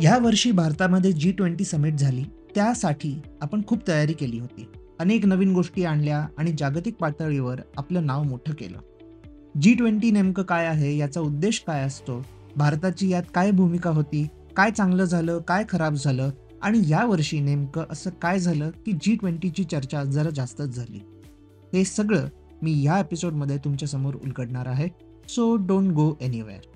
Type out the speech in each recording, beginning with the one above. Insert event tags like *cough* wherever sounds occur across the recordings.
ह्या वर्षी भारतामध्ये जी ट्वेंटी समिट झाली. त्यासाठी आपण खूप तयारी केली होती. अनेक नवीन गोष्टी आणल्या आणि जागतिक पातळीवर आपलं नाव मोठं केलं. जी ट्वेंटी नेमकं काय आहे? याचा उद्देश काय असतो? भारताची यात काय भूमिका होती? काय चांगलं झालं? काय खराब झालं? आणि या वर्षी नेमकं असं काय झालं की जी ट्वेंटीची चर्चा जरा जास्तच झाली? हे सगळं मी या एपिसोडमध्ये तुमच्यासमोर उलगडणार आहे. So don't go anywhere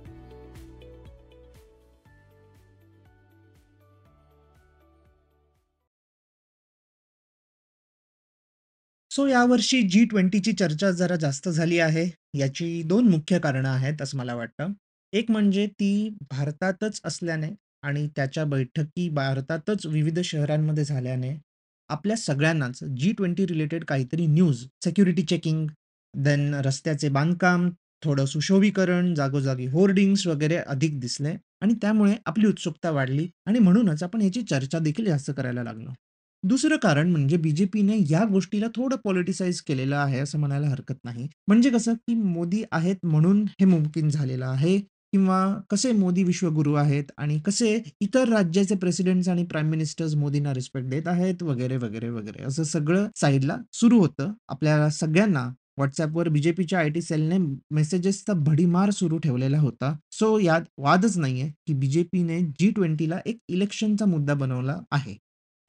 so यावर्षी जी ट्वेंटीची चर्चा जरा जास्त झाली आहे. याची दोन मुख्य कारणं आहेत असं मला वाटतं. एक म्हणजे ती भारतातच असल्याने आणि त्याच्या बैठकी भारतातच विविध शहरांमध्ये झाल्याने आपल्या सगळ्यांनाच जी ट्वेंटी रिलेटेड काहीतरी न्यूज सेक्युरिटी चेकिंग देन रस्त्याचे बांधकाम थोडं सुशोभीकरण जागोजागी होर्डिंग्स वगैरे अधिक दिसले आणि त्यामुळे आपली उत्सुकता वाढली आणि म्हणूनच आपण याची चर्चा देखील जास्त करायला लागलो. दुसरं कारण म्हणजे बीजेपीने या गोष्टीला थोडं पॉलिटिसाइज केलेलं आहे असं म्हणायला हरकत नाही. म्हणजे कसं, की मोदी आहेत म्हणून हे मुमकिन झालेलं आहे किंवा कसे मोदी विश्वगुरू आहेत आणि कसे इतर राज्याचे प्रेसिडेंट्स आणि प्राईम मिनिस्टर्स मोदींना रिस्पेक्ट देत आहेत वगैरे, वगैरे, वगैरे. असं सगळं साईडला सुरू होतं. आपल्या सगळ्यांना व्हॉट्सअपवर बीजेपीच्या आयटी सेलने मेसेजेसचा भडीमार सुरू ठेवलेला होता. सो यात वादच नाहीये, की बीजेपीने जी20ला एक इलेक्शनचा मुद्दा बनवला आहे.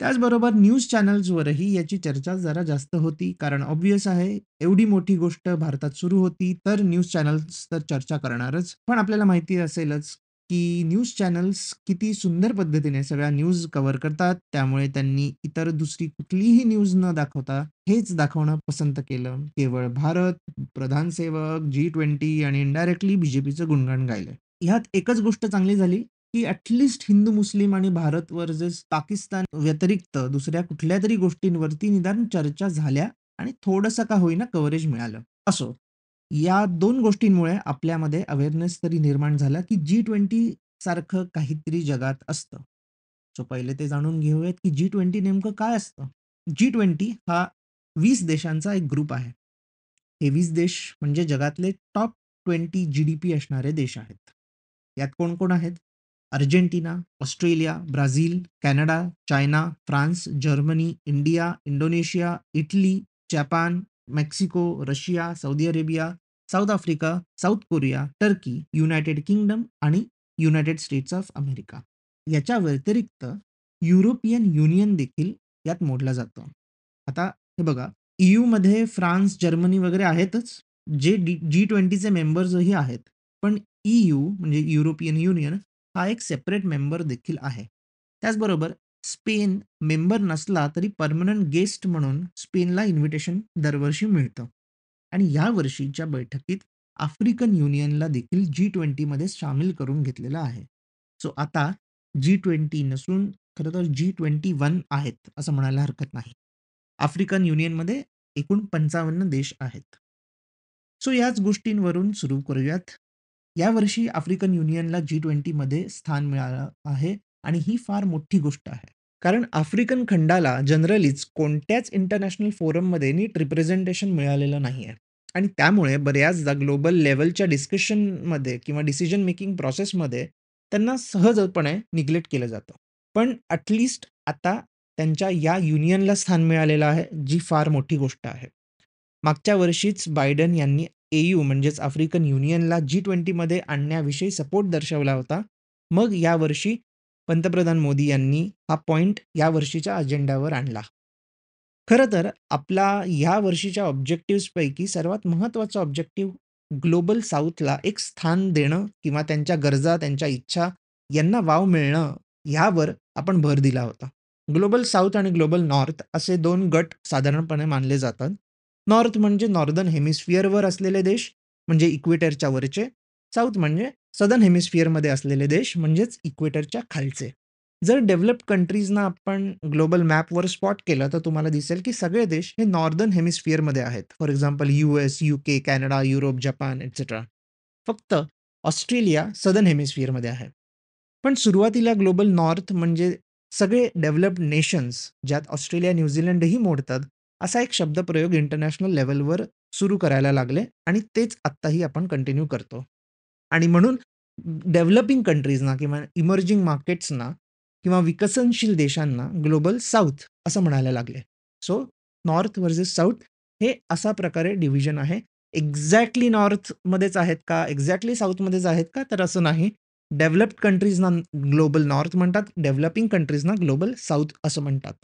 त्याचबरोबर न्यूज चॅनल्सवरही याची चर्चा जरा जास्त होती. कारण ऑब्व्हियस आहे, एवढी मोठी गोष्ट भारतात सुरू होती, तर न्यूज चॅनल्स तर चर्चा करणारच. पण आपल्याला माहिती असेलच, की न्यूज चॅनल्स किती सुंदर पद्धतीने सगळ्या न्यूज कव्हर करतात. त्यामुळे त्यांनी इतर दुसरी कुठलीही न्यूज न दाखवता हेच दाखवणं पसंत केलं. केवळ भारत, प्रधान सेवक, जी-20 आणि इनडायरेक्टली बीजेपीचं गुणगान गायलंय. ह्यात एकच गोष्ट चांगली झाली, की ऍटलिस्ट हिंदू, मुस्लिम आणि भारत वर्सेस पाकिस्तान व्यतिरिक्त दुसऱ्या कुठल्या तरी गोष्टींवरती निदान चर्चा झाल्या आणि थोडंसं का होईना कव्हरेज मिळालं. असो, या दोन गोष्टींमुळे आपल्यामध्ये अवेअरनेस तरी निर्माण झाला, की जी-20 सारखं काहीतरी जगात असतं. सो पहिले ते जाणून घेऊयात, की जी-20 नेमकं काय असतं? जी-20 हा वीस देशांचा एक ग्रुप आहे. हे वीस देश म्हणजे जगातले टॉप 20 जी-डी-पी असणारे देश आहेत. यात कोण-कोण आहेत? Argentina, Australia, Brazil, Canada, China, France, Germany, India, Indonesia, Italy, Japan, Mexico, Russia, Saudi Arabia, South Africa, South Korea, Turkey, United Kingdom आणि युनायटेड स्टेट्स ऑफ अमेरिका. याच्या व्यतिरिक्त युरोपियन युनियन देखील यात मोडला जातो. आता हे बघा, ईयूमध्ये फ्रान्स, जर्मनी वगैरे आहेतच, जे जी ट्वेंटीचे मेंबर्सही आहेत. पण ईयू म्हणजे युरोपियन युनियन हा एक सेपरेट मेंबर देखील आहे. त्याचबरोबर स्पेन मेंबर नसला तरी परमनंट गेस्ट म्हणून स्पेनला इन्व्हिटेशन दरवर्षी मिळतं. आणि या वर्षीच्या बैठकीत आफ्रिकन युनियनला देखील जी मध्ये सामील करून घेतलेलं आहे. सो आता जी-20 नसून खरं तर जी-21 आहेत असं म्हणायला हरकत नाही. आफ्रिकन युनियनमध्ये एकूण 55 देश आहेत. सो याच गोष्टींवरून सुरू करूयात. यावर्षी आफ्रिकन युनियनला जी मध्ये स्थान मिळालं आहे आणि ही फार मोठी गोष्ट आहे. कारण आफ्रिकन खंडाला जनरलीच कोणत्याच इंटरनॅशनल फोरममध्ये नीट रिप्रेझेंटेशन मिळालेलं नाही आहे आणि त्यामुळे बऱ्याचदा ग्लोबल लेवलच्या डिस्कशनमध्ये किंवा डिसिजन मेकिंग प्रोसेसमध्ये त्यांना सहजपणे निग्लेक्ट केलं जातं. पण ॲटलिस्ट आता त्यांच्या या युनियनला स्थान मिळालेलं आहे, जी फार मोठी गोष्ट आहे. मागच्या वर्षीच बायडन यांनी एयू म्हणजेच आफ्रिकन युनियनला जी ट्वेंटीमध्ये आणण्याविषयी सपोर्ट दर्शवला होता. मग यावर्षी पंतप्रधान मोदी यांनी हा पॉईंट या वर्षीच्या अजेंड्यावर आणला. खरं तर आपला या वर्षीच्या ऑब्जेक्टिव्सपैकी सर्वात महत्त्वाचा ऑब्जेक्टिव्ह ग्लोबल साऊथला एक स्थान देणं किंवा त्यांच्या गरजा, त्यांच्या इच्छा यांना वाव मिळणं यावर आपण भर दिला होता. ग्लोबल साऊथ आणि ग्लोबल नॉर्थ असे दोन गट साधारणपणे मानले जातात. नॉर्थ म्हणजे नॉर्दर्न हेमिस्फिअरवर असलेले देश म्हणजे इक्वेटरच्या वरचे साऊथ म्हणजे सदर्न हेमिस्फिअरमध्ये असलेले देश म्हणजेच इक्वेटरच्या खालचे. जर डेव्हलप्ड कंट्रीजना आपण ग्लोबल मॅपवर स्पॉट केलं तर तुम्हाला दिसेल की सगळे देश हे नॉर्दर्न हेमिस्फिअरमध्ये आहेत. For example US, UK, Canada, Europe, Japan etcetera. फक्त ऑस्ट्रेलिया सदर्न हेमिस्फिअरमध्ये आहे. पण सुरुवातीला ग्लोबल नॉर्थ म्हणजे सगळे डेव्हलप्ड नेशन्स ज्यात ऑस्ट्रेलिया, न्यूझीलंडही मोडतात, असा एक शब्दप्रयोग इंटरनॅशनल लेवलवर सुरू करायला लागले आणि तेच आत्ताही आपण कंटिन्यू करतो. आणि म्हणून डेव्हलपिंग कंट्रीजना किंवा इमर्जिंग मार्केट्सना किंवा विकसनशील देशांना ग्लोबल साऊथ असं म्हणायला लागले. सो नॉर्थ व्हर्सेस साऊथ हे असा प्रकारे डिव्हिजन आहे. एक्झॅक्टली नॉर्थमध्येच आहेत का? एक्झॅक्टली साऊथमध्येच आहेत का? तर असं नाही. डेव्हलप्ड कंट्रीजना ग्लोबल नॉर्थ म्हणतात. डेव्हलपिंग कंट्रीजना ग्लोबल साऊथ असं म्हणतात.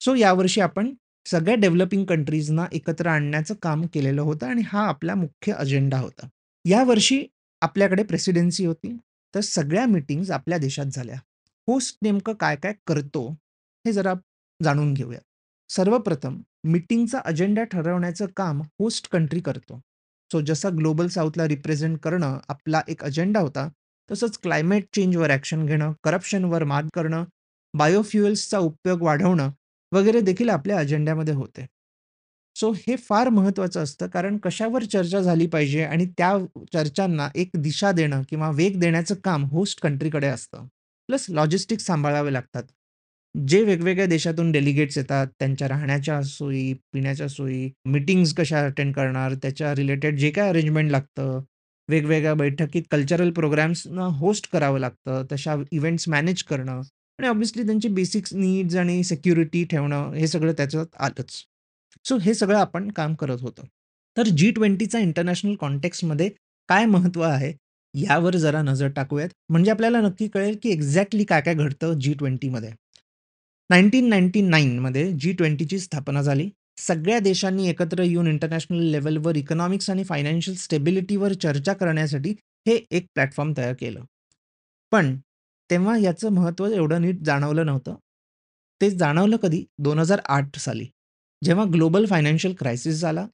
सो यावर्षी आपण सगळ्या डेव्हलपिंग कंट्रीजना एकत्र आणण्याचं काम केलेलं होतं आणि हा आपला मुख्य अजेंडा होता. यावर्षी आपल्याकडे प्रेसिडेन्सी होती. तर सगळ्या मीटिंग्ज आपल्या देशात झाल्या. होस्ट नेमकं काय-काय करतो, हे जरा जाणून घेऊया. सर्वप्रथम मीटिंगचा अजेंडा ठरवण्याचं काम होस्ट कंट्री करतो. सो जसा ग्लोबल साऊथला रिप्रेझेंट करणं आपला एक अजेंडा होता, तसंच क्लायमेट चेंजवर ॲक्शन घेणं, करप्शनवर मात करणं, बायोफ्युएल्सचा उपयोग वाढवणं वगैरे देखील आपल्या अजेंड्यामध्ये होते. सो हे फार महत्त्वाचं असतं कारण कशावर चर्चा झाली पाहिजे आणि त्या चर्चांना एक दिशा देणं किंवा वेग देण्याचं काम होस्ट कंट्रीकडे असतं. प्लस लॉजिस्टिक्स सांभाळावे लागतात. जे वेगवेगळ्या देशातून डेलिगेट्स येतात, त्यांच्या राहण्याच्या सोयी, पिण्याच्या सोयी, मिटिंग्स कशा अटेंड करणार, त्याच्या रिलेटेड जे काय अरेंजमेंट लागतं, वेगवेगळ्या बैठकीत कल्चरल प्रोग्राम्सना होस्ट करावं लागतं, तशा इव्हेंट्स मॅनेज करणं आणि ऑब्व्हियसली त्यांची बेसिक नीड्स आणि सिक्युरिटी ठेवणं, हे सगळं त्याच्यात आलंच. सो हे सगळं आपण काम करत होतो. तर जी20चा इंटरनॅशनल कॉन्टेक्स्टमध्ये काय महत्त्व आहे, यावर जरा नजर टाकूयात. म्हणजे आपल्याला नक्की कळेल की एक्झॅक्टली काय-काय घडतं जी20मध्ये. 1999 मध्ये जी20ची स्थापना झाली. सगळ्या देशांनी एकत्र येऊन इंटरनॅशनल लेवलवर इकॉनॉमिक्स आणि फायनान्शियल स्टेबिलिटीवर चर्चा करण्यासाठी हे एक प्लॅटफॉर्म तयार केलं. पण तेव्हा याचं महत्त्व एवढं नीट जाणवलं नव्हतं. ते जाणवलं कधी? 2008 साली. जेव्हा ग्लोबल फायनान्शियल क्रायसिस झाला,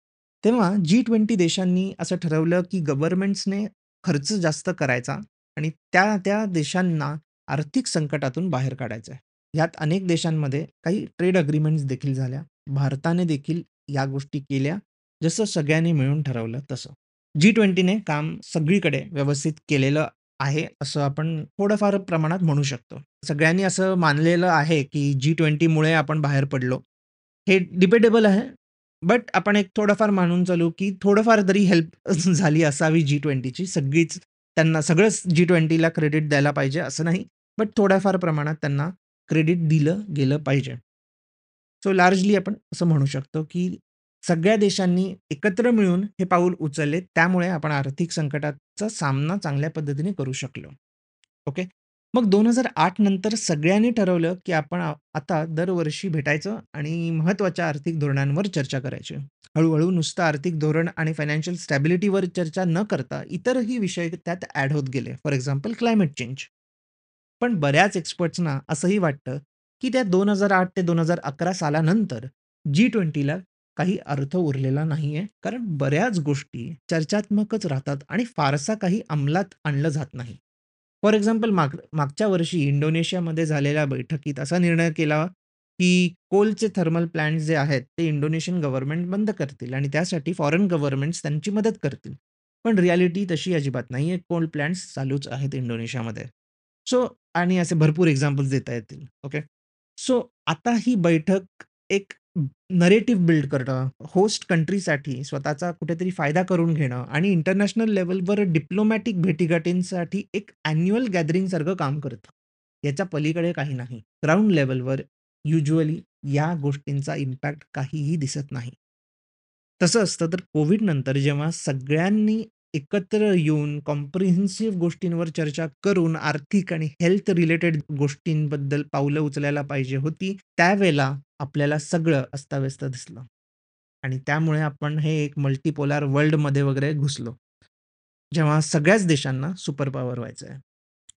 तेव्हा जी20 देशांनी असं ठरवलं की गव्हर्नमेंट्सने खर्च जास्त करायचा आणि त्या-त्या देशांना आर्थिक संकटातून बाहेर काढायचं आहे. यात अनेक देशांमध्ये काही ट्रेड अग्रीमेंट्स देखील झाल्या. भारताने देखील या गोष्टी केल्या, जसं सगळ्यांनी मिळून ठरवलं तसं. जी20ने काम सगळीकडे व्यवस्थित केलेलं आहे, असं आपण थोडंफार प्रमाणात म्हणू शकतो. सगळ्यांनी असं मानलेलं आहे की जी20मुळे आपण बाहेर पडलो. हे डिबेटेबल आहे. बट आपण एक थोडंफार मानून चालू की थोडंफार तरी हेल्प *laughs* झाली असावी जी20ची. सगळीच त्यांना सगळंच जी20ला क्रेडिट द्यायला पाहिजे असं नाही. बट थोड्याफार प्रमाणात त्यांना क्रेडिट दिलं गेलं पाहिजे. सो लार्जली आपण असं म्हणू शकतो की सगळ्या देशांनी एकत्र मिळून हे पाऊल उचलले. त्यामुळे आपण आर्थिक संकटाचा सामना चांगल्या पद्धतीने करू शकलो. ओके. मग 2008 नंतर सगळ्यांनी ठरवलं की आपण आता दरवर्षी भेटायचं आणि महत्त्वाच्या आर्थिक धोरणांवर चर्चा करायची. हळूहळू नुसतं आर्थिक धोरण आणि फायनान्शियल स्टॅबिलिटीवर चर्चा न करता इतरही विषय त्यात ॲड होत गेले. For example climate change. पण बऱ्याच एक्सपर्ट्सना असंही वाटतं की त्या 2008 ते 2011 सालानंतर जी20ला काही अर्थ उरलेला नाहीये. कारण बऱ्याच गोष्टी चर्चात्मकच राहतात आणि फारसा काही अंमलात आणलं जात नाही. फॉर एक्झाम्पल माग मागच्या वर्षी इंडोनेशियामध्ये झालेल्या बैठकीत असा निर्णय केला की कोलचे थर्मल प्लांट्स जे आहेत, ते इंडोनेशियन गव्हर्नमेंट बंद करतील आणि त्यासाठी फॉरेन गव्हर्नमेंट्स त्यांची मदत करतील. पण रिॲलिटी तशी अजिबात नाहीये. कोल प्लांट्स चालूच आहेत इंडोनेशियामध्ये. सो आणि असे भरपूर एक्झाम्पल्स देता येतील. ओके. सो आता ही बैठक एक नरेटिव्ह बिल्ड करणं, होस्ट कंट्रीसाठी स्वतःचा कुठेतरी फायदा करून घेणं आणि इंटरनॅशनल लेव्हलवर डिप्लोमॅटिक भेटीगाठींसाठी एक अॅन्युअल गॅदरिंगसारखं काम करतं. याच्या पलीकडे काही नाही. ग्राउंड लेव्हलवर युज्युअली या गोष्टींचा इम्पॅक्ट काहीही दिसत नाही. तसं असतं तर कोविडनंतर जेव्हा सगळ्यांनी एकत्र येऊन कॉम्प्रिहेन्सिव्ह गोष्टींवर चर्चा करून आर्थिक आणि हेल्थ रिलेटेड गोष्टींबद्दल पावलं उचलायला पाहिजे होती, त्यावेळेला आपल्याला सगळं अस्ताव्यस्त दिसलं. आणि त्यामुळे आपण हे एक मल्टीपोलार वर्ल्डमध्ये वगैरे घुसलो. जेव्हा सगळ्याच देशांना सुपर पॉवर व्हायचंय.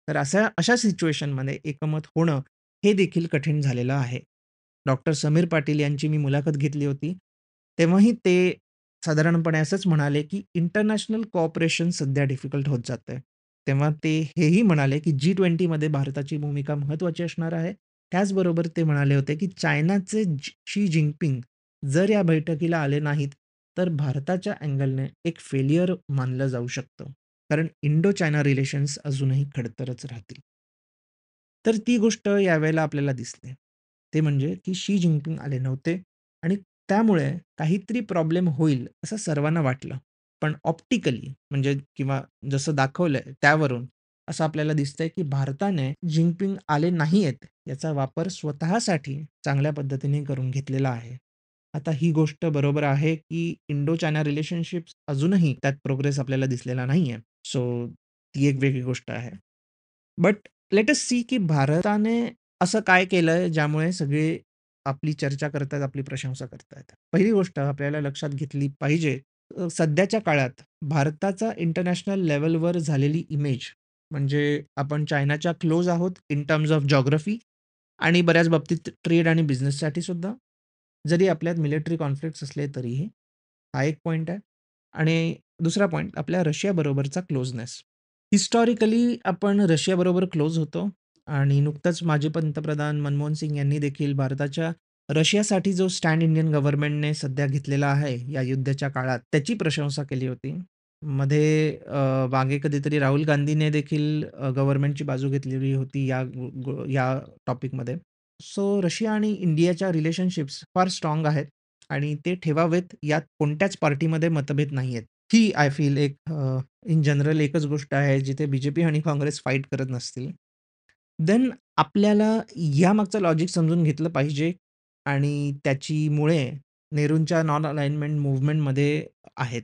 तर अशा अशा सिच्युएशनमध्ये एकमत होणं हे देखील कठीण झालेलं आहे. डॉक्टर समीर पाटील यांची मी मुलाखत घेतली होती. तेव्हाही ते साधारणपणे असंच म्हणाले, की इंटरनॅशनल कॉपरेशन सध्या डिफिकल्ट होत जातंय. तेव्हा ते हेही म्हणाले, की जी20मध्ये भारताची भूमिका महत्त्वाची असणार आहे. त्याचबरोबर ते म्हणाले होते, की चायनाचे शी जिनपिंग जर या बैठकीला आले नाहीत, तर भारताच्या अँगलने एक फेलियर मानलं जाऊ शकतं. कारण इंडो चायना रिलेशन्स अजूनही खडतरच राहतील. तर ती गोष्ट यावेळेला आपल्याला दिसते. ते म्हणजे की शी जिनपिंग आले नव्हते आणि त्यामुळे काहीतरी प्रॉब्लेम होईल असं सर्वांना वाटलं. पण ऑप्टिकली म्हणजे किंवा जसं दाखवलंय त्यावरून असं आपल्याला दिसतंय की भारताने जिनपिंग आले नाहीयेत याचा वापर स्वतःसाठी चांगल्या पद्धतीने करून घेतलेला आहे. आता ही गोष्ट बरोबर आहे की इंडो चायना रिलेशनशिप्स अजूनही त्यात प्रोग्रेस आपल्याला दिसलेला नाहीये. सो ती एक वेगळी गोष्ट आहे. बट लेट अस सी की भारताने असं काय केलंय ज्यामुळे सगळे आपली चर्चा करतायत, आपली प्रशंसा करतायत. पहिली गोष्ट आपल्याला लक्षात घेतली पाहिजे. सध्याच्या काळात भारताचा इंटरनॅशनल लेवलवर झालेली इमेज म्हणजे आपण चायनाच्या क्लोज आहोत इन टर्म्स ऑफ जॉग्रफी आणि बऱ्याच बाबतीत ट्रेड आणि बिझनेससाठी सुद्धा. जरी आपल्यात मिलिटरी कॉन्फ्लिक्ट्स असले तरीही. हा एक पॉईंट आहे. आणि दुसरा पॉईंट आपल्या रशियाबरोबरचा क्लोजनेस. हिस्टॉरिकली आपण रशियाबरोबर क्लोज होतो आणि नुकतंच माजी पंतप्रधान मनमोहन सिंग यांनी देखील भारताच्या रशियासाठी जो स्टँड इंडियन गव्हर्नमेंटने सध्या घेतलेला आहे या युद्धाच्या काळात, त्याची प्रशंसा केली होती. मध्ये अ, मागे कधीतरी राहुल गांधीने देखील अ, गव्हर्नमेंटची बाजू घेतलेली होती या गो गो या टॉपिकमध्ये. सो रशिया आणि इंडियाच्या रिलेशनशिप्स फार स्ट्राँग आहेत आणि ते ठेवावेत यात कोणत्याच पार्टीमध्ये मतभेद नाहीयेत. ही आय फील एक अ, इन जनरल एकच गोष्ट आहे जिथे बी-जे-पी आणि काँग्रेस फाईट करत नसतील. देन आपल्याला यामागचं लॉजिक समजून घेतलं पाहिजे आणि त्याची मुळे नेहरूंच्या नॉन अलाइनमेंट मूव्हमेंटमध्ये आहेत.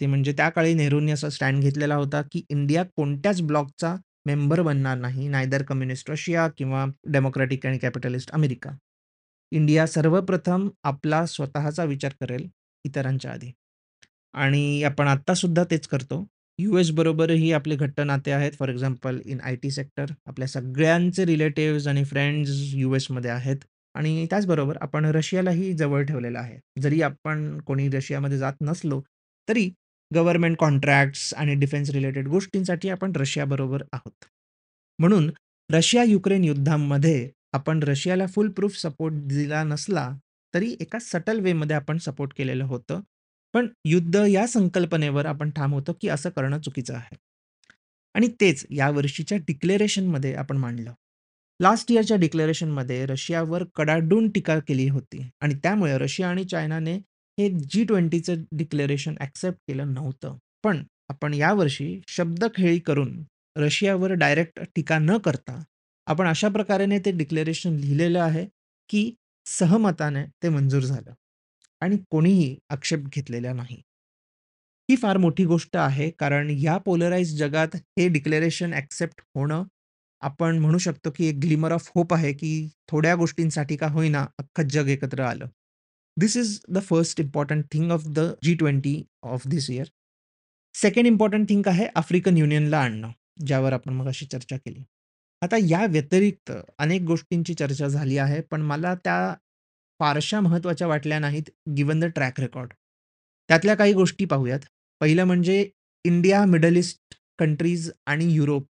ते म्हणजे त्या काळी नेहरूंनी असा स्टँड घेतलेला होता, की इंडिया कोणत्याच ब्लॉकचा मेंबर बनणार नाही. नायदर कम्युनिस्ट रशिया किंवा डेमोक्रॅटिक आणि कॅपिटलिस्ट अमेरिका. इंडिया सर्वप्रथम आपला स्वतःचा विचार करेल इतरांच्या आधी. आणि आपण आत्तासुद्धा तेच करतो. यूएस बरोबरही आपले घट्ट नाते आहेत. For example in IT sector आपल्या सगळ्यांचे रिलेटिव्हज आणि फ्रेंड्स यूएसमध्ये आहेत आणि त्याचबरोबर आपण रशियालाही जवळ ठेवलेलं आहे. जरी आपण कोणी रशियामध्ये जात नसलो, तरी गव्हर्नमेंट कॉन्ट्रॅक्ट्स आणि डिफेन्स रिलेटेड गोष्टींसाठी आपण रशियाबरोबर आहोत. म्हणून रशिया-युक्रेन युद्धामध्ये आपण रशियाला फुल प्रूफ सपोर्ट दिला नसला, तरी एका सटल वेमध्ये आपण सपोर्ट केलेलं होतं. पण युद्ध या संकल्पनेवर आपण ठाम होतो, की असं करणं चुकीचं आहे. आणि तेच यावर्षीच्या डिक्लेरेशनमध्ये आपण मांडलं. लास्ट इयरच्या डिक्लेरेशनमध्ये रशियावर कडाडून टीका केली होती आणि त्यामुळे रशिया आणि चायनाने हे जी20चं डिक्लेरेशन ॲक्सेप्ट केलं नव्हतं. पण आपण यावर्षी शब्दखेळी करून रशियावर डायरेक्ट टीका न करता, आपण अशा प्रकारेने ते डिक्लेरेशन लिहिलेलं आहे, की सहमताने ते मंजूर झालं आणि कोणीही आक्षेप घेतलेला नाही. ही फार मोठी गोष्ट आहे, कारण या पोलराइज जगात हे डिक्लेरेशन ॲक्सेप्ट होणं, आपण म्हणू शकतो, की एक ग्लिमर ऑफ होप आहे, की थोड्या गोष्टींसाठी का होईना अख्खं जग एकत्र आलं. This is the first important thing of the G20 of this year. Second important thing आहे आफ्रिकन युनियनला आणणं, ज्यावर आपण मग अशी चर्चा केली. आता या व्यतिरिक्त अनेक गोष्टींची चर्चा झाली आहे, पण मला त्या फारशा महत्त्वाच्या वाटल्या नाहीत गिवन द ट्रॅक रेकॉर्ड. त्यातल्या काही गोष्टी पाहूयात. पहिलं म्हणजे इंडिया, मिडल ईस्ट कंट्रीज आणि युरोप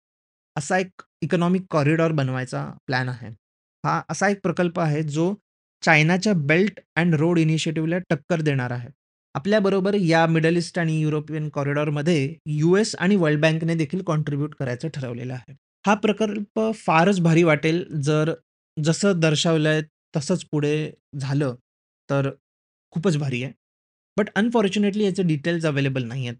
असा एक इकॉनॉमिक कॉरिडॉर बनवायचा प्लॅन आहे. हा असा एक प्रकल्प आहे, जो चायनाच्या बेल्ट अँड रोड इनिशिएटिव्हला टक्कर देणार आहे. आपल्याबरोबर या मिडल ईस्ट आणि युरोपियन कॉरिडॉरमध्ये यूएस आणि वर्ल्ड बँकने देखील कॉन्ट्रीब्यूट करायचं ठरवलेलं आहे. हा प्रकल्प फारच भारी वाटेल, जर जसं दर्शवलंय तसंच पुढे झालं, तर खूपच भारी आहे. बट अनफॉर्च्युनेटली याचे डिटेल्स अवेलेबल नाही आहेत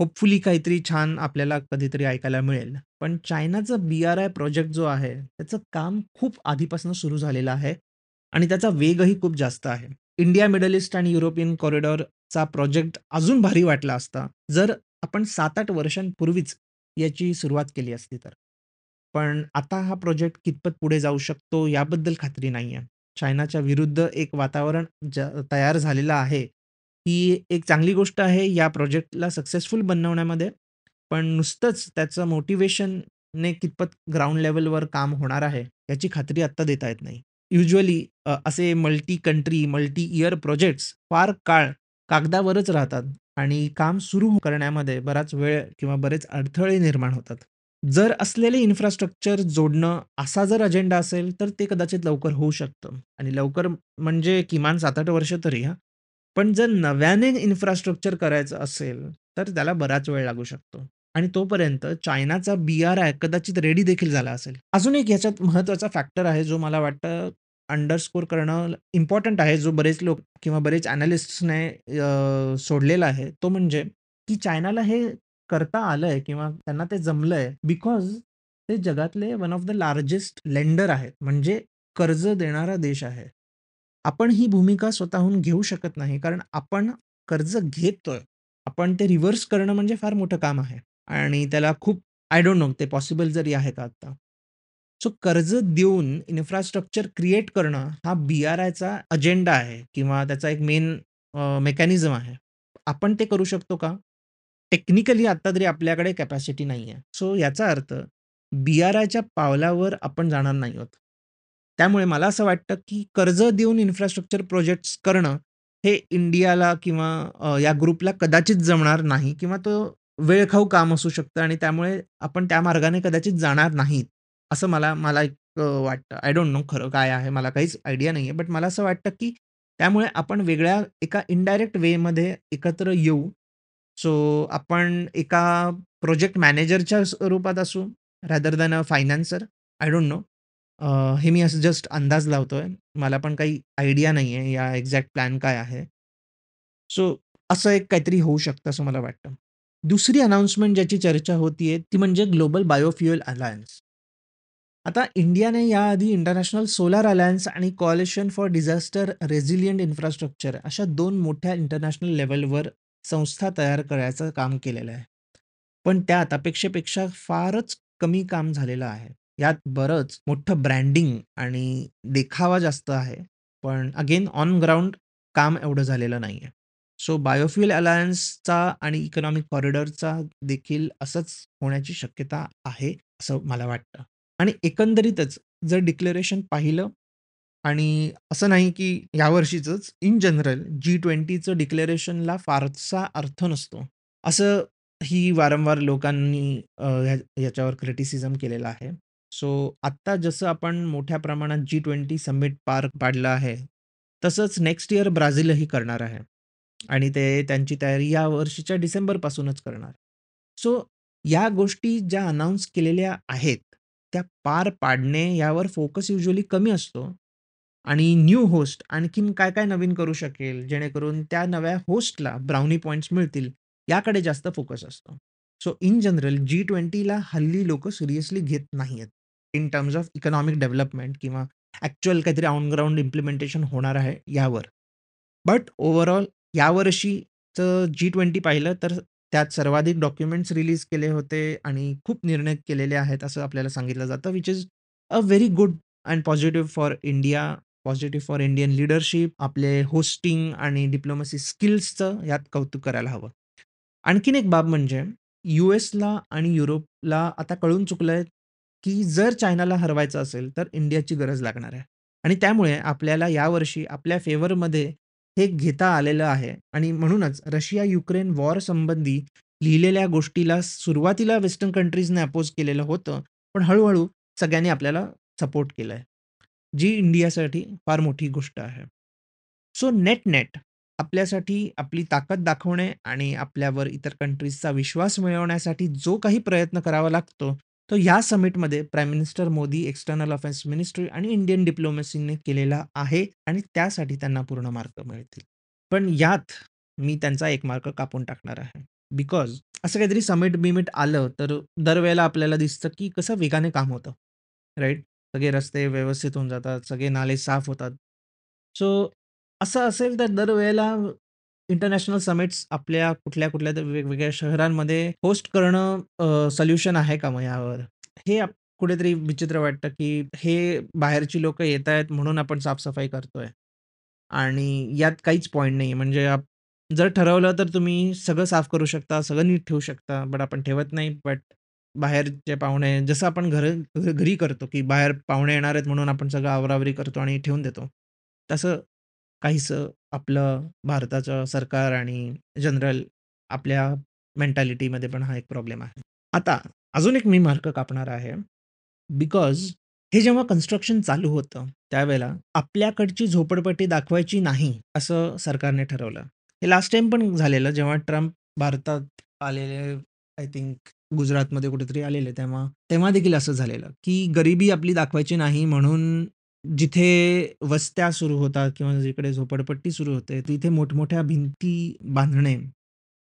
होपफुली काहीतरी छान आपल्याला कधीतरी ऐकायला मिळेल. पण चायनाचा बी-आर-आय प्रोजेक्ट जो आहे, त्याचं काम खूप आधीपासून सुरू झालेलं आहे आणि त्याचा वेगही खूप जास्त आहे. इंडिया, मिडल ईस्ट आणि युरोपियन कॉरिडॉरचा प्रोजेक्ट अजून भारी वाटला असता, जर आपण 7-8 वर्षांपूर्वीच याची सुरुवात केली असती तर. पण आता हा प्रोजेक्ट कितपत पुढे जाऊ शकतो याबद्दल खात्री नाहीये. चायनाच्या विरुद्ध एक वातावरण ज तयार झालेलं आहे. ही एक चांगली गोष्ट आहे या प्रोजेक्टला सक्सेसफुल बनवण्यामध्ये. पण नुसतंच त्याचं मोटिव्हेशनने कितपत ग्राउंड लेव्हलवर काम होणार आहे, याची खात्री आत्ता देता येत नाही. युज्युअली अ, असे multi country, multi year projects फार काळ कागदावरच राहतात आणि काम सुरू करण्यामध्ये बराच वेळ किंवा बरेच अडथळे निर्माण होतात. जर असलेले इन्फ्रास्ट्रक्चर जोडणं असा जर अजेंडा असेल, तर ते कदाचित लवकर होऊ शकतं आणि लवकर म्हणजे किमान 7-8 वर्ष तरी हा पण जर नव्याने इन्फ्रास्ट्रक्चर करायचं असेल, तर त्याला बराच वेळ लागू शकतो आणि तोपर्यंत चायनाचा बी-आर-आय कदाचित रेडी देखील झाला असेल. अजून एक ह्याच्यात महत्त्वाचा फॅक्टर आहे, जो मला वाटतं अंडरस्कोर करणं इम्पॉर्टंट आहे, जो बरेच लोक किंवा बरेच एनालिस्ट्सने सोडलेला आहे. तो म्हणजे की चायनाला हे करता आलंय किंवा त्यांना ते जमलंय बिकॉज ते जगातले one of the largest lender आहेत. म्हणजे कर्ज देणारा देश आहे. आपण ही भूमिका स्वतःहून घेऊ शकत नाही, कारण आपण कर्ज घेतोय. आपण ते रिव्हर्स करणं म्हणजे फार मोठं काम आहे आणि त्याला खूप आय डोंट नो ते पॉसिबल जरी आहे का आता? सो कर्ज देऊन इन्फ्रास्ट्रक्चर क्रिएट करणं हा बी-आर-आयचा अजेंडा आहे किंवा त्याचा एक मेन मेकॅनिझम आहे. आपण ते करू शकतो का? टेक्निकली आता तरी आपल्याकडे कॅपॅसिटी नाही आहे सो याचा अर्थ बी-आर-आयच्या पावलावर आपण जाणार नाही आहोत. त्यामुळे मला असं वाटतं, की कर्ज देऊन इन्फ्रास्ट्रक्चर प्रोजेक्ट्स करणं हे इंडियाला किंवा या ग्रुपला कदाचित जमणार नाही किंवा तो वेळखाऊ काम असू शकतं आणि त्यामुळे आपण त्या मार्गाने कदाचित जाणार नाहीत. असं मला मला एक वाटतं. आय डोंट नो खरं काय आहे? मला काहीच आयडिया नाही आहे बट मला असं वाटतं, की त्यामुळे आपण वेगळ्या एका इनडायरेक्ट वेमध्ये एकत्र येऊ. सो आपण एका प्रोजेक्ट मॅनेजरच्या स्वरूपात असू rather than a financier. I don't know. हे मी असं जस्ट अंदाज लावतोय. मला पण काही आयडिया नाहीये या एक्झॅक्ट प्लॅन काय आहे. सो असं एक काहीतरी होऊ शकतं असं मला वाटतं. दुसरी अनाउन्समेंट ज्याची चर्चा होतीये ती म्हणजे ग्लोबल बायोफ्युएल अलायन्स. आता इंडियाने याआधी इंटरनॅशनल सोलार अलायन्स आणि Coalition for Disaster Resilient Infrastructure अशा दोन मोठ्या इंटरनॅशनल लेवलवर संस्था तयार करायचं काम केलेलं आहे. पण त्यात अपेक्षेपेक्षा फारच कमी काम झालेलं आहे. यात बरंच मोठं ब्रँडिंग आणि देखावा जास्त आहे. पण अगेन ऑन ग्राउंड काम एवढं झालेलं नाहीये. सो बायोफ्युएल अलायन्सचा आणि इकॉनॉमिक कॉरिडॉरचा देखील असंच होण्याची शक्यता आहे, असं मला वाटतं. आणि एकंदरीतच जर डिक्लेरेशन पाहिलं आणि असं नाही की यावर्षीचंच, इन जनरल जी20चं डिक्लेरेशनला फारसा अर्थ नसतो. असं ही वारंवार लोकांनी अ, ह्या क्रिटिसिझम केलेलं आहे. सो आत्ता जसं आपण मोठ्या प्रमाणात जी20 समिट पार पाडलं आहे, तसंच नेक्स्ट इयर ब्राझीलही करणार आहे आणि ते त्यांची तयारी या वर्षीच्या डिसेंबरपासूनच करणार. सो या गोष्टी ज्या अनाउन्स केलेल्या आहेत, त्या पार पाडणे यावर फोकस युजली कमी असतो आणि न्यू होस्ट आणखीन काय-काय नवीन करू शकेल, जेणेकरून त्या नव्या होस्टला ब्राउनी पॉईंट्स मिळतील, याकडे जास्त फोकस असतो. सो इन जनरल जी20ला हल्ली लोक सिरियसली घेत नाही आहेत in terms of economic development किंवा ॲक्च्युअल काहीतरी ऑन ग्राउंड इम्प्लिमेंटेशन होणार आहे यावर. बट ओव्हरऑल यावर्षीचं जी20 पाहिलं तर त्यात सर्वाधिक डॉक्युमेंट्स रिलीज केले होते आणि खूप निर्णय केलेले आहेत असं आपल्याला सांगितलं जातं, which is a very good and positive for India, positive for Indian leadership. आपले होस्टिंग आणि डिप्लोमसी स्किल्सचं यात कौतुक करायला हवं. आणखीन एक बाब म्हणजे यूएसला आणि युरोपला आता कळून चुकलंय, की जर चायनाला हरवायचं असेल, तर इंडियाची गरज लागणार आहे आणि त्यामुळे आपल्याला यावर्षी आपल्या फेवरमध्ये हे घेता आलेलं आहे आणि म्हणूनच रशिया-युक्रेन वॉर संबंधी लिहिलेल्या गोष्टीला सुरुवातीला वेस्टर्न कंट्रीजने अपोज केलेलं होतं. पण हळूहळू सगळ्यांनी आपल्याला सपोर्ट केलंय. जी इंडियासाठी फार मोठी गोष्ट आहे. सो नेट-नेट आपल्यासाठी आपली ताकद दाखवणे आणि आपल्यावर इतर कंट्रीजचा विश्वास मिळवण्यासाठी जो काही प्रयत्न करावा लागतो, तो या समिटमध्ये prime minister Modi, external affairs ministry आणि इंडियन डिप्लोमसीने केलेला आहे आणि त्यासाठी त्यांना पूर्ण मार्क मिळतील. पण यात मी त्यांचा एक मार्क कापून टाकणार आहे. बिकॉज असं काहीतरी समिट-बिमिट आलं, तर दरवेळेला आपल्याला दिसतं, की कसं वेगाने काम होतं, राईट सगळे रस्ते व्यवस्थित होऊन जातात, सगळे नाले साफ होतात. सो असं असेल तर दरवेळेला इंटरनॅशनल समिट्स आपल्या कुठल्या-कुठल्या वेगवेगळ्या शहरांमध्ये होस्ट करणं सोल्युशन आहे का मग यावर? हे कुठेतरी विचित्र वाटतं, की हे बाहेरची लोकं येतायत म्हणून आपण साफ-सफाई करतोय आणि यात काहीच पॉईंट नाही म्हणजे जर ठरवलं तर तुम्ही सगळं साफ करू शकता, सगळं नीट ठेवू शकता, बट आपण ठेवत नाही. बट बाहेरचे पाहुणे जसं आपण घर घरी करतो, की बाहेर पाहुणे येणार आहेत म्हणून आपण सगळं आवरावरी करतो आणि ठेवून देतो. तसं काहीसं आपलं भारताचं सरकार आणि जनरल आपल्या मेंटॅलिटीमध्ये पण हा एक प्रॉब्लेम आहे. आता अजून एक मी मार्क कापणार आहे. बिकॉज हे जेव्हा कन्स्ट्रक्शन चालू होतं, त्यावेळेला आपल्याकडची झोपडपट्टी दाखवायची नाही, असं सरकारने ठरवलं. हे लास्ट टाईम पण झालेलं जेव्हा ट्रम्प भारतात आलेले आय थिंक गुजरातमध्ये कुठेतरी आलेले तेव्हा तेव्हा देखील असं झालेलं, की गरिबी आपली दाखवायची नाही म्हणून जिथे वस्त्या सुरू होतात किंवा जिकडे झोपडपट्टी सुरू होते, तिथे मोठमोठ्या भिंती बांधणे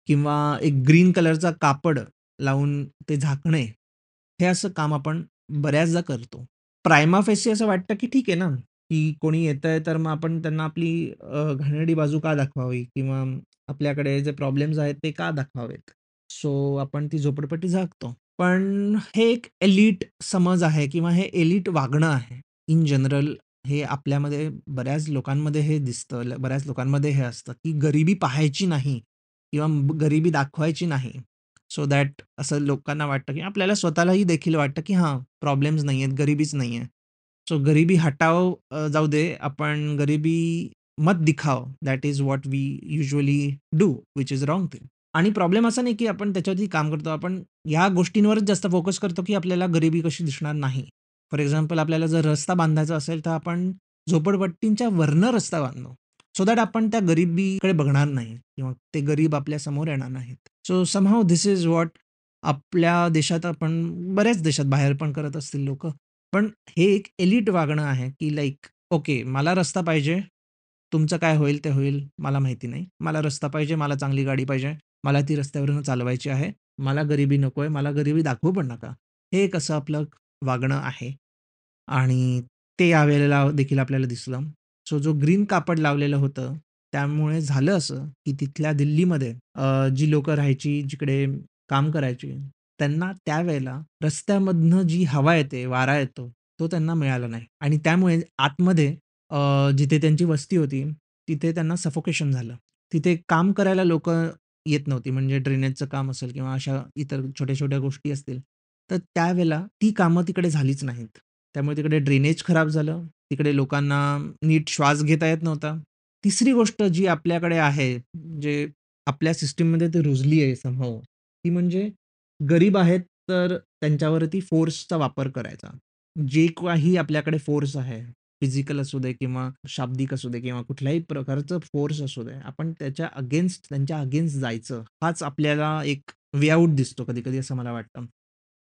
किंवा एक ग्रीन कलरचा कापड लावून ते झाकणे, हे असं काम आपण बऱ्याचदा करतो. प्रायमा फेसी असं वाटतं, की ठीक आहे ना, की कोणी येतंय तर मग आपण त्यांना आपली घाणेरडी बाजू का दाखवावी किंवा आपल्याकडे जे प्रॉब्लेम्स आहेत ते का दाखवावेत. सो आपण ती झोपडपट्टी झाकतो. पण हे एक एलिट समज आहे किंवा हे एलिट वागणं आहे. इन जनरल हे आपल्यामध्ये बऱ्याच लोकांमध्ये हे दिसतं. बऱ्याच लोकांमध्ये हे असतं, की गरिबी पाहायची नाही किंवा गरिबी दाखवायची नाही. सो दॅट असं लोकांना वाटतं, की आपल्याला स्वतःलाही देखील वाटतं, की हां, प्रॉब्लेम्स नाहीयेत, गरिबीच नाहीये. सो गरिबी हटाव जाऊ दे, आपण गरिबी मत दिखाव that is what we usually do, which is wrong thing. आणि प्रॉब्लेम असा नाही, की आपण त्याच्यावरती काम करतो. आपण या गोष्टींवरच जास्त फोकस करतो, की आपल्याला गरिबी कशी दिसणार नाही. फॉर एक्झाम्पल आपल्याला जर रस्ता बांधायचा असेल, तर आपण झोपडपट्टींच्या वरनं रस्ता बांधतो. सो दॅट आपण त्या गरिबीकडे बघणार नाही किंवा ते गरीब आपल्यासमोर येणार नाहीत. So somehow this is what आपल्या देशात आपण बऱ्याच देशात बाहेर पण करत असतील लोक पण हे एक एलिट वागणं आहे, की लाईक ओके मला रस्ता पाहिजे. तुमचं काय होईल ते होईल मला माहिती नाही. मला रस्ता पाहिजे, मला चांगली गाडी पाहिजे. मला ती रस्त्यावरून चालवायची आहे. मला गरिबी नको आहे मला गरिबी दाखवू पण नका. हे एक असं आपलं वागणं आहे आणि ते यावेळेला देखील आपल्याला दिसलं. सो जो ग्रीन कापड लावलेलं होतं, त्यामुळे झालं असं, की तिथल्या दिल्लीमध्ये जी लोकं राहायची, जिकडे काम करायची, त्यांना त्यावेळेला रस्त्यामधनं जी हवा येते, वारा येतो, तो त्यांना मिळाला नाही आणि त्यामुळे आतमध्ये जिथे त्यांची वस्ती होती, तिथे त्यांना सफोकेशन झालं. तिथे काम करायला लोकं येत नव्हती. म्हणजे ड्रेनेजचं काम असेल किंवा अशा इतर छोट्या-छोट्या गोष्टी असतील, तर त्यावेळेला ती कामं तिकडे झालीच नाहीत. त्यामुळे तिकडे ड्रेनेज खराब झालं. तिकडे लोकांना नीट श्वास घेता येत नव्हता. तिसरी गोष्ट जी आपल्याकडे आहे, जे आपल्या सिस्टीममध्ये ते रुजली आहे संभव ती म्हणजे गरीब आहेत, तर त्यांच्यावरती फोर्सचा वापर करायचा. जे काही आपल्याकडे फोर्स आहे, फिजिकल असू दे किंवा शाब्दिक असू दे किंवा कुठल्याही प्रकारचं फोर्स असू दे, आपण त्याच्या अगेन्स्ट त्यांच्या अगेन्स्ट जायचं. हाच आपल्याला एक वे आऊट दिसतो कधी-कधी असं मला वाटतं.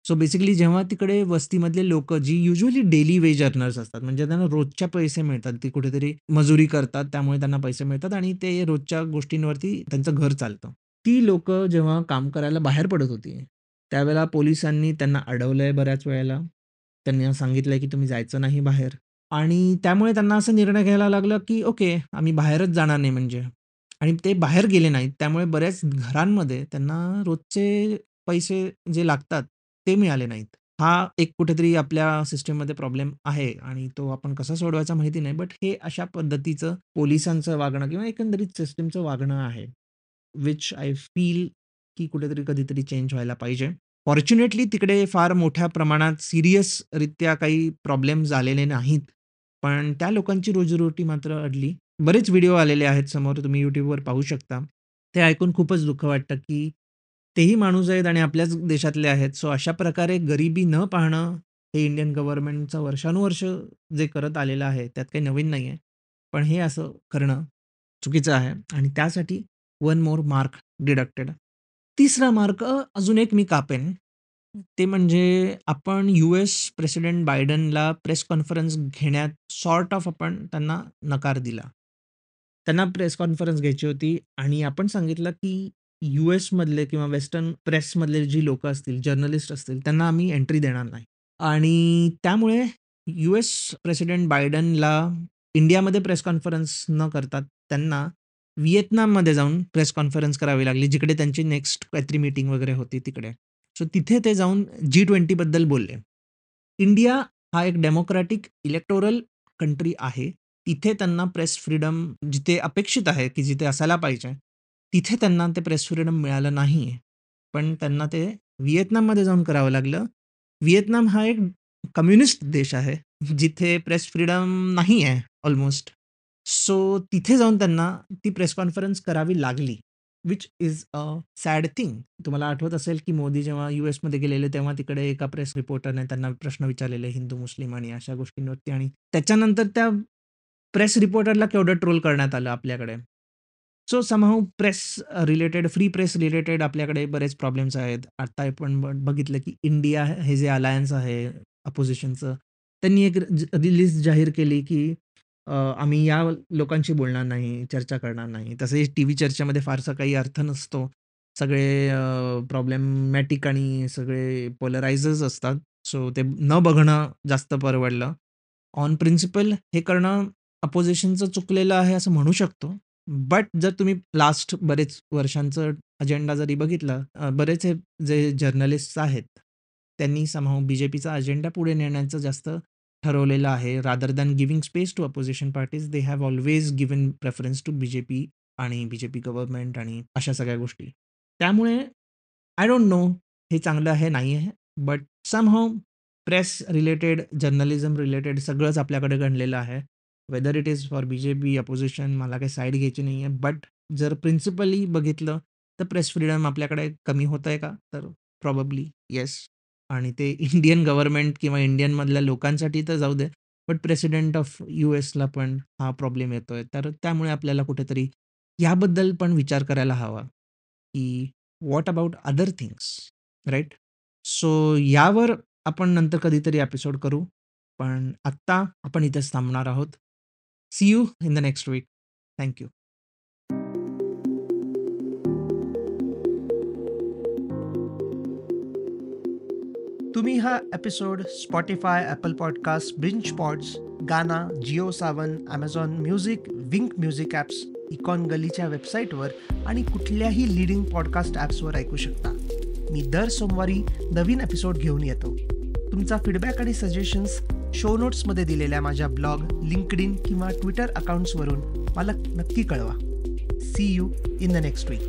सो बेसिकली जेव्हा तिकडे वस्तीमधले लोक जी युजली डेली वेज अर्नर्स असतात, म्हणजे त्यांना रोजच्या पैसे मिळतात. ते कुठेतरी मजुरी करतात, त्यामुळे त्यांना पैसे मिळतात आणि ते रोजच्या गोष्टींवरती त्यांचं घर चालतं. ती लोक जेव्हा काम करायला बाहेर पडत होती, त्यावेळेला पोलिसांनी त्यांना अडवलंय बऱ्याच वेळेला. त्यांनी सांगितलंय की तुम्ही जायचं नाही बाहेर आणि त्यामुळे त्यांना असा निर्णय घ्यायला लागला, की ओके आम्ही बाहेरच जाणार नाही म्हणजे आणि ते बाहेर गेले नाहीत. त्यामुळे बऱ्याच घरांमध्ये त्यांना रोजचे पैसे जे लागतात, ते मिळाले नाहीत. हा एक कुठेतरी आपल्या सिस्टीममध्ये प्रॉब्लेम आहे आणि तो आपण कसा सोडवायचा माहिती नाही. बट हे अशा पद्धतीचं पोलिसांचं वागणं किंवा एकंदरीत सिस्टीमचं वागणं आहे. विच आय फील की कुठेतरी कधीतरी चेंज व्हायला पाहिजे. फॉर्च्युनेटली तिकडे फार मोठ्या प्रमाणात सिरियसरित्या काही प्रॉब्लेम झालेले नाहीत. पण त्या लोकांची रोजीरोटी मात्र अडली. बरेच व्हिडिओ आलेले आहेत समोर तुम्ही यूट्यूबवर पाहू शकता. ते ऐकून खूपच दुःख वाटतं, की तेही माणूस आहेत आणि आपल्याच देशातले आहेत. सो अशा प्रकारे गरिबी न पाहणं हे इंडियन गव्हर्नमेंटचं वर्षानुवर्ष जे करत आलेलं आहे, त्यात काही नवीन नाहीये. पण हे असं करणं चुकीचं आहे आणि त्यासाठी वन मोर मार्क डिडक्टेड. तिसरा मार्क अजून एक मी कापेन. ते म्हणजे आपण यूएस प्रेसिडेंट बायडनला प्रेस कॉन्फरन्स घेण्यात सॉर्ट ऑफ आपण त्यांना नकार दिला. त्यांना प्रेस कॉन्फरन्स घ्यायची होती आणि आपण सांगितलं, की यूएसमधले किंवा वेस्टर्न प्रेसमधले जी लोकं असतील, जर्नलिस्ट असतील, त्यांना आम्ही एंट्री देणार नाही. आणि त्यामुळे यूएस प्रेसिडेंट बायडनला इंडियामध्ये प्रेस कॉन्फरन्स न करता त्यांना व्हिएतनाममध्ये जाऊन प्रेस कॉन्फरन्स करावी लागली, जिकडे त्यांची नेक्स्ट काहीतरी मीटिंग वगैरे होती तिकडे. सो तिथे ते जाऊन जी ट्वेंटीबद्दल बोलले. इंडिया हा एक डेमोक्रॅटिक इलेक्टोरल कंट्री आहे. तिथे त्यांना प्रेस फ्रीडम जिथे अपेक्षित आहे, की जिथे असायला पाहिजे, तिथे त्यांना ते प्रेस फ्रीडम मिळालं नाहीये. पण त्यांना ते व्हिएतनाममध्ये जाऊन करावं लागलं. व्हिएतनाम हा एक कम्युनिस्ट देश आहे, जिथे प्रेस फ्रीडम नाही आहे ऑलमोस्ट. सो तिथे जाऊन त्यांना ती प्रेस कॉन्फरन्स करावी लागली. Which is a sad thing. तुम्हाला आठवत असेल, की मोदी जेव्हा युएसमध्ये गेलेले, तेव्हा तिकडे एका प्रेस रिपोर्टरने त्यांना प्रश्न विचारलेले हिंदू, मुस्लिम आणि अशा गोष्टींवरती आणि त्याच्यानंतर त्या प्रेस रिपोर्टरला केवढं ट्रोल करण्यात आलं आपल्याकडे. So somehow press related free press related आपल्याकडे बरेच प्रॉब्लेम्स आहेत. आता आपण बघितलं, की इंडिया हे जे अलायन्स आहे अपोजिशनचं त्यांनी एक रिलीज जाहीर केली, की आम्ही या लोकांशी बोलणार नाही, चर्चा करणार नाही. तसेच टीव्ही चर्चेमध्ये फारसा काही अर्थ नसतो. सगळे प्रॉब्लेमॅटिक आणि सगळे पोलरायझर्स असतात. सो ते न बघणं जास्त परवडलं. ऑन प्रिन्सिपल हे करणं अपोझिशनचं चुकलेलं आहे असं म्हणू शकतो. बट जर तुम्ही लास्ट बरेच वर्षांचं अजेंडा जरी बघितला, बरेच जे जर्नलिस्ट्स आहेत, त्यांनी समहाऊ पीचा अजेंडा पुढे नेण्याचं जास्त ठरवलेलं आहे. Rather than giving space to opposition parties, they have always given preference to BJP आणि बीजेपी गव्हर्नमेंट आणि अशा सगळ्या गोष्टी. त्यामुळे आय डोंट नो हे चांगलं आहे, नाही आहे. But somehow press related, journalism related सगळंच आपल्याकडे गणलेलं आहे. Whether it is for BJP, opposition मला काही साईड घ्यायची नाही आहे. बट जर प्रिन्सिपली बघितलं, तर प्रेस फ्रीडम आपल्याकडे कमी होत आहे का? तर प्रॉबॅबली येस. आणि ते इंडियन गव्हर्नमेंट किंवा इंडियनमधल्या लोकांसाठी तर जाऊ दे, बट प्रेसिडेंट ऑफ यू एसला पण हा प्रॉब्लेम येतोय. तर त्यामुळे आपल्याला कुठेतरी याबद्दल पण विचार करायला हवा, की what about other things, right so यावर आपण नंतर कधीतरी एपिसोड करू. पण आत्ता आपण इथेच थांबणार आहोत. See you in the next week. Thank हा episode Spotify Apple podcast ब्रिंच pods Gaana, Jio Saavn, Amazon Music, Wynk Music apps, econ गलीच्या वेबसाईटवर आणि कुठल्याही लीडिंग पॉडकास्ट ॲप्सवर ऐकू शकता. मी दर सोमवारी नवीन एपिसोड घेऊन येतो. तुमचा फीडबॅक आणि सजेशन्स शो नोट्समध्ये दिलेल्या माझ्या ब्लॉग, लिंक्डइन किंवा ट्विटर अकाउंट्सवरून मला नक्की कळवा. See you in the next week.